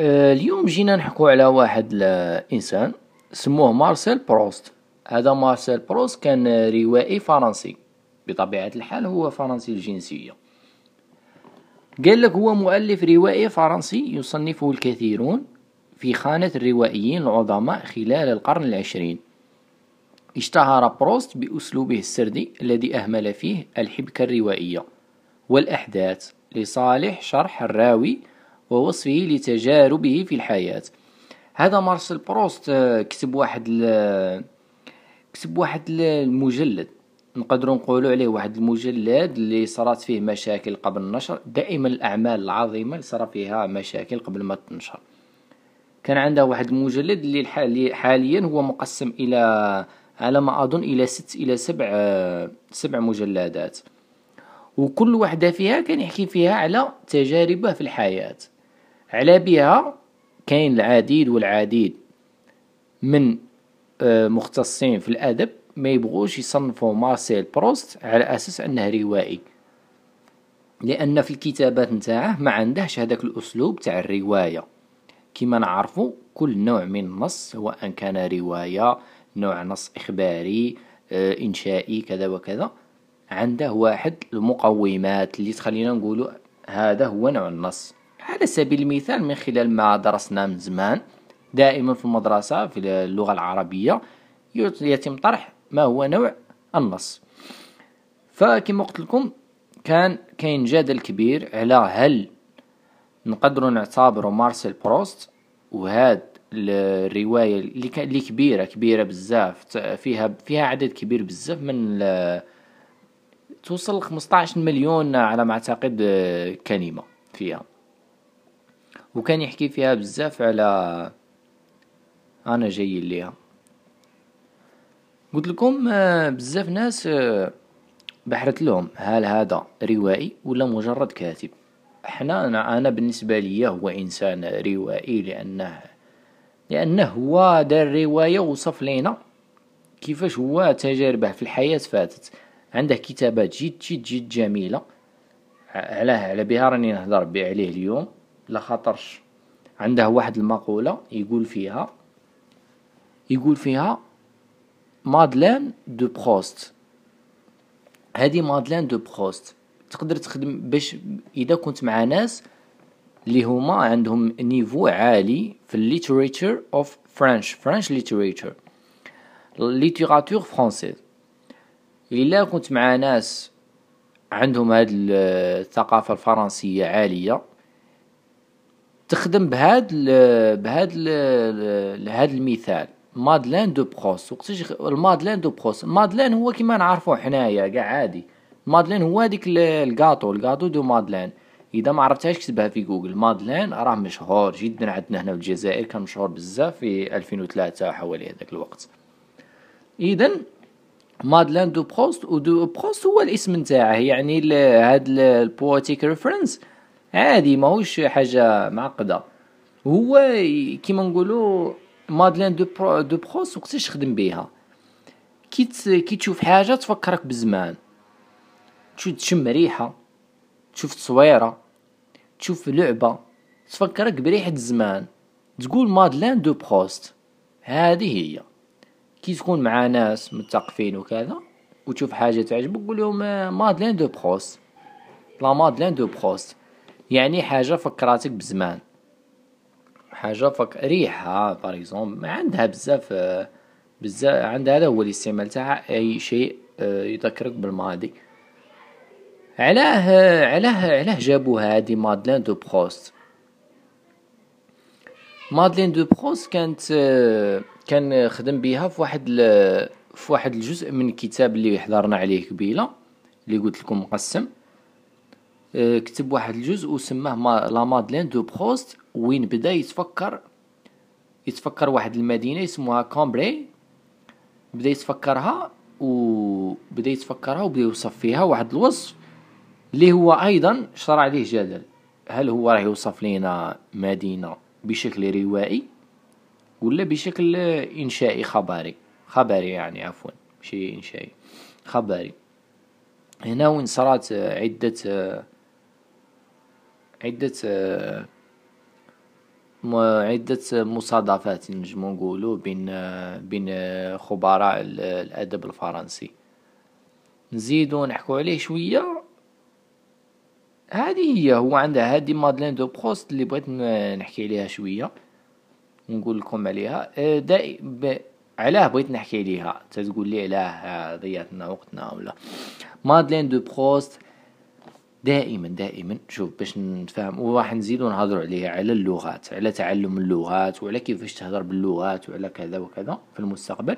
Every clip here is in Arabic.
آه، اليوم جينا نحكو على واحد الإنسان سموه مارسيل بروست. هذا مارسيل بروست كان روائي فرنسي. بطبيعة الحال هو فرنسي الجنسية. قال لك هو مؤلف روائي فرنسي يصنفه الكثيرون في خانة الروائيين العظماء خلال القرن العشرين. اشتهر بروست بأسلوبه السردي الذي أهمل فيه الحبكة الروائية والأحداث لصالح شرح الراوي ووصفه لتجاربه في الحياة. هذا مارسيل بروست آه، كتب واحد كتب واحد المجلد. نقدروا نقولوا عليه واحد المجلد اللي صارت فيه مشاكل قبل النشر. دائما الأعمال العظيمة اللي صار فيها مشاكل قبل ما تنشر. كان عنده واحد المجلد اللي حاليا هو مقسم إلى على ما أظن إلى ست إلى سبع آه، سبع مجلدات. وكل واحدة فيها كان يحكي فيها على تجاربه في الحياة. على بها كاين العديد والعديد من آه، مختصين في الأدب ما يبغوش يصنفوا مارسيل بروست على أساس أنه روائي. لأن في الكتابات نتاعه ما عندهش هذاك الأسلوب تاع الرواية. كما نعرفو كل نوع من النص سواء كان رواية نوع نص إخباري آه، إنشائي كذا وكذا عنده واحد المقومات اللي تخلينا نقولوا هذا هو نوع النص. على سبيل المثال من خلال ما درسنا من زمان دائما في المدرسة في اللغة العربية يتم طرح ما هو نوع النص. فكما قلت لكم كان كاين جدل كبير على هل نقدر نعتبر مارسيل بروست وهاد الرواية اللي كبيرة كبيرة بزاف فيها فيها عدد كبير بزاف من توصل لخمسطاش مليون على ما أعتقد آه، كلمة فيها. وكان يحكي فيها بزاف على أنا جاي ليها. قلت لكم آه، بزاف ناس آه، بحرت لهم هل هذا روائي ولا مجرد كاتب. إحنا أنا, بالنسبة لي هو إنسان روائي لأنه لأنه هو دار رواية وصف لينا كيفاش هو تجاربه في الحياة فاتت. عنده كتابات جد جد جد جميلة. علاه على بها راني نهضر عليه اليوم. لخاطرش عنده واحد المقولة يقول فيها يقول فيها madeleine de Proust. هذه madeleine de Proust. تقدر تخدم باش إذا كنت مع ناس اللي هما عندهم niveau عالي في ال literature of French French literature littérature française إلا كنت مع ناس عندهم هاد الثقافة الفرنسية عالية تخدم بهاد ال بهاد ال هاد المثال. madeleine de Proust. وقتاش ال madeleine de Proust. ال madeleine هو كيما نعرفو حنايا قاع عادي. madeleine هو هذيك ال gâteau. ال gâteau de madeleine. إذا ما عرفتهاش كتبها في جوجل. madeleine راه مشهور جدا عندنا هنا في الجزائر. كان مشهور بزاف في 2003 حوالي هذاك الوقت. اذا madeleine de Proust و de Proust هو الاسم نتاعه. يعني هاد ال poetic reference. عادي ماهوش حاجة معقدة. هو كيما نقولو madeleine de Prou de Proust وقتاش خدم بيها. كي كي تشوف حاجة تفكرك بزمان. تشوف تشم ريحة تشوف تصويرة تشوف لعبة تفكرك بريحة الزمان تقول madeleine de Proust هذه هي. كي تكون مع ناس متثقفين وكذا وتشوف حاجة تعجبك قول لهم madeleine de Proust la madeleine de Proust يعني حاجة فكراتك بزمان. حاجة فك ريحة par exemple ما عندها بزاف بزاف عندها هذا هو الاستعمال تاعها أي شيء يذكرك بالماضي. علاه علاه علاه جابو هادي madeleine de Proust. madeleine de Proust كانت كان خدم بها في واحد في واحد الجزء من الكتاب اللي حضرنا عليه قبيلة اللي قلت لكم مقسم. آه، كتب واحد الجزء وسماه ما la madeleine de Proust. وين بدا يتفكر؟ يتفكر واحد المدينة اسمها كومبري. بدا يتفكرها وبدا يتفكرها وبدا يوصف فيها واحد الوصف اللي هو أيضا شرع عليه جدل. هل هو راه يوصف لينا مدينة بشكل روائي ولا بشكل إنشائي خبري؟ خبري يعني عفوا ماشي إنشائي خبري. هنا وين صارت عدة عدة عدة مصادفات نجمو نقولو بين بين خبراء الأدب الفرنسي. نزيدو نحكو عليه شوية. هذه هي هو عنده هذه madeleine de Proust اللي بغيت نحكي عليها شوية. ونقول لكم عليها. دائ علاه بغيت نحكي عليها. تقول لي علاه ضيعتنا وقتنا ولا. madeleine de Proust دائما دائما. شوف باش نتفاهم وراح نزيدو نهضروا عليه على اللغات على تعلم اللغات وعلى كيفاش تهضر باللغات وعلى كذا وكذا في المستقبل.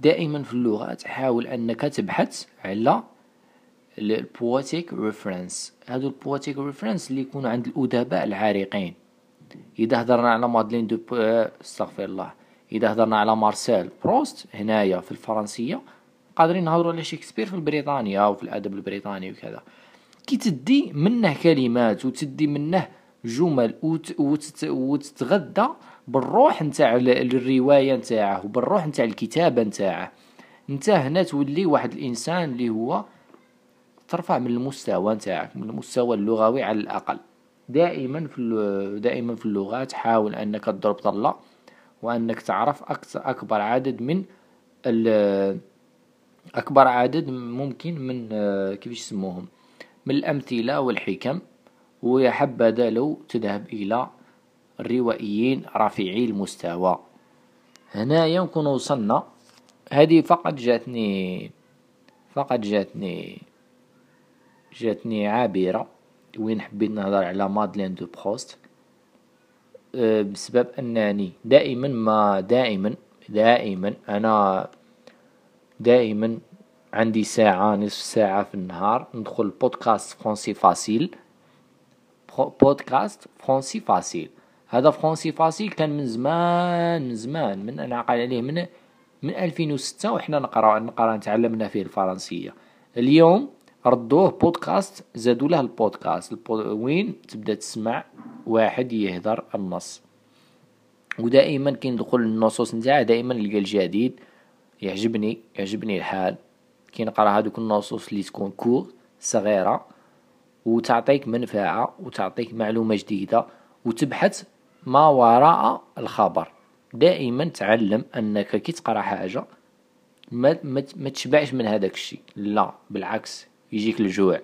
دائما في اللغات حاول أنك تبحث على ال poétiques références هادو ال poétiques références اللي يكونوا عند الأدباء العارقين إذا هضرنا على madeleine de أستغفر الله. إذا هضرنا على مارسيل بروست هنايا في الفرنسية قادرين نهضروا على شكسبير في البريطانيا أو في الأدب البريطاني وكذا. كي تدي منه كلمات وتدي منه جمل وت... وتت... وتتغذى بالروح نتاع الرواية نتاعه وبالروح نتاع الكتابة نتاعه. انت هنا تولي واحد الإنسان اللي هو ترفع من المستوى نتاعك من المستوى اللغوي على الأقل. دائما في دائما في اللغات حاول أنك تضرب طلة وأنك تعرف أكبر عدد من أكبر عدد ممكن من كيف يسموهم؟ من الأمثلة والحكم ويا حبذا لو تذهب إلى الروائيين رافعي المستوى. هنا يمكن وصلنا. هذه فقط جاتني فقط جاتني جاتني عابرة. وين حبيت نهضر على madeleine de Proust؟ أه، بسبب أنني دائما ما دائما دائما أنا دائما عندي ساعة نصف ساعة في النهار ندخل podcast français facile podcast français facile هذا français facile كان من زمان من زمان من أنا عقل عليه من من 2006 وحنا نقرا نقرأ نتعلمنا فيه الفرنسية. اليوم ردوه بودكاست زادوا له البودكاست. البود... وين؟ تبدأ تسمع واحد يهدر النص. ودائما كي ندخل النصوص نتاعه دائما نلقى الجديد. يعجبني يعجبني الحال. كي نقرا هذوك النصوص اللي تكون courts صغيرة وتعطيك منفعة وتعطيك معلومة جديدة وتبحث ما وراء الخبر. دائما تعلم أنك كي تقرأ حاجة ما, ما, ما تشبعش من هذاك الشيء. لا بالعكس يجيك الجوع.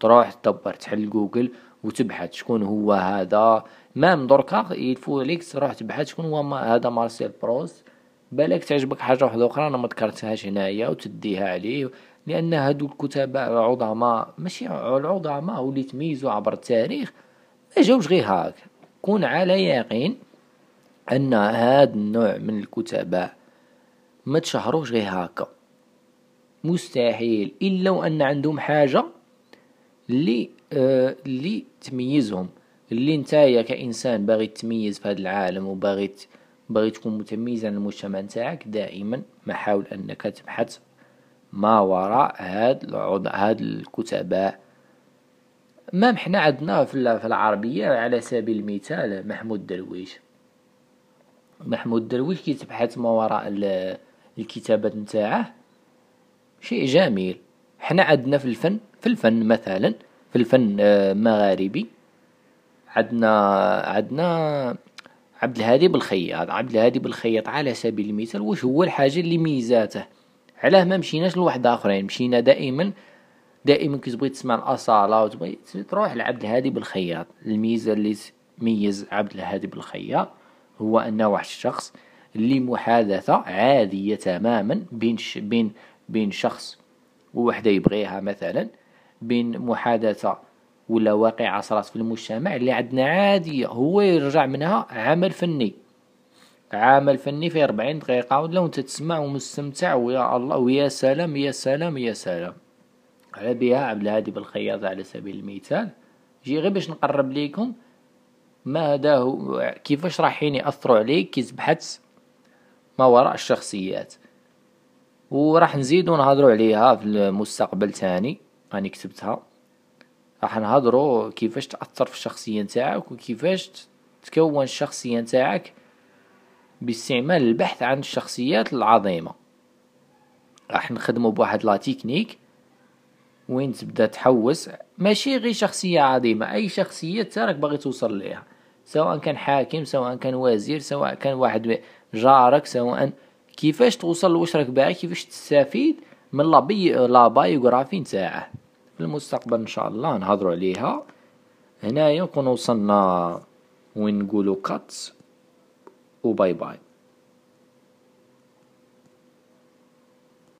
تروح تدبر تحل جوجل وتبحث شكون هو هذا. même دركا يلفو عليك تروح تبحث شكون هو هذا مارسيل بروست. بالك تعجبك حاجة واحدة أخرى أنا ما ذكرتهاش هنايا وتديها عليه لأن هادو الكتباء العظماء ماشي العظماء واللي تميزوا عبر التاريخ ما جاوش غير هاك. كون على يقين أن هذا النوع من الكتباء ما تشهروش غير هكا مستحيل الا وان عندهم حاجة اللي آه اللي تميزهم اللي نتايا كإنسان باغي تميز في هذا العالم وباغي باغي تكون متميز عن المجتمع نتاعك دائما ما حاول أنك تبحث ما وراء هاد هاد الكتباء ما حنا عندنا في العربية على سبيل المثال محمود درويش. محمود درويش كي تبحث ما وراء الكتابات نتاعه شيء جميل. إحنا عندنا في الفن في الفن مثلا في الفن آه، عندنا عندنا عبد الهادي بالخياط. عبد الهادي بالخياط على سبيل المثال واش هو الحاجة اللي ميزاته؟ علاه ما مشيناش لواحد آخرين مشينا دائما دائما كي تبغي تسمع الأصالة وتبغي تروح لعبد الهادي بالخياط. الميزة اللي تميز عبد الهادي بالخياط هو أنه واحد الشخص اللي محادثة عادية تماما بين بين بين شخص ووحدة يبغيها مثلا بين محادثة ولا واقعة صارت في المجتمع اللي عندنا عادية هو يرجع منها عمل فني. عمل فني في أربعين دقيقة ولا وأنت تسمع ومستمتع ويا الله ويا سلام يا سلام يا سلام. على بها عبد الهادي بالخياط على سبيل المثال. جي غير باش نقرب ليكم ماذا هو كيفاش رايحين يأثروا عليك كي تبحث ما وراء الشخصيات؟ وراح نزيدو نهضرو عليها في المستقبل تاني. راني كتبتها. راح نهضرو كيفاش تأثر في الشخصية نتاعك وكيفاش تكون الشخصية نتاعك باستعمال البحث عن الشخصيات العظيمة. راح نخدمو بواحد la technique وين تبدأ تحوس. ماشي غير شخصية عظيمة أي شخصية تراك باغي توصل ليها. سواء كان حاكم سواء كان وزير سواء كان واحد جارك سواء كيفاش توصل لواش راك باغي كيفاش تستفيد من la biographie نتاعه. المستقبل إن شاء الله نهضروا عليها. هنايا نكون وصلنا وين نقولوا cut و bye bye.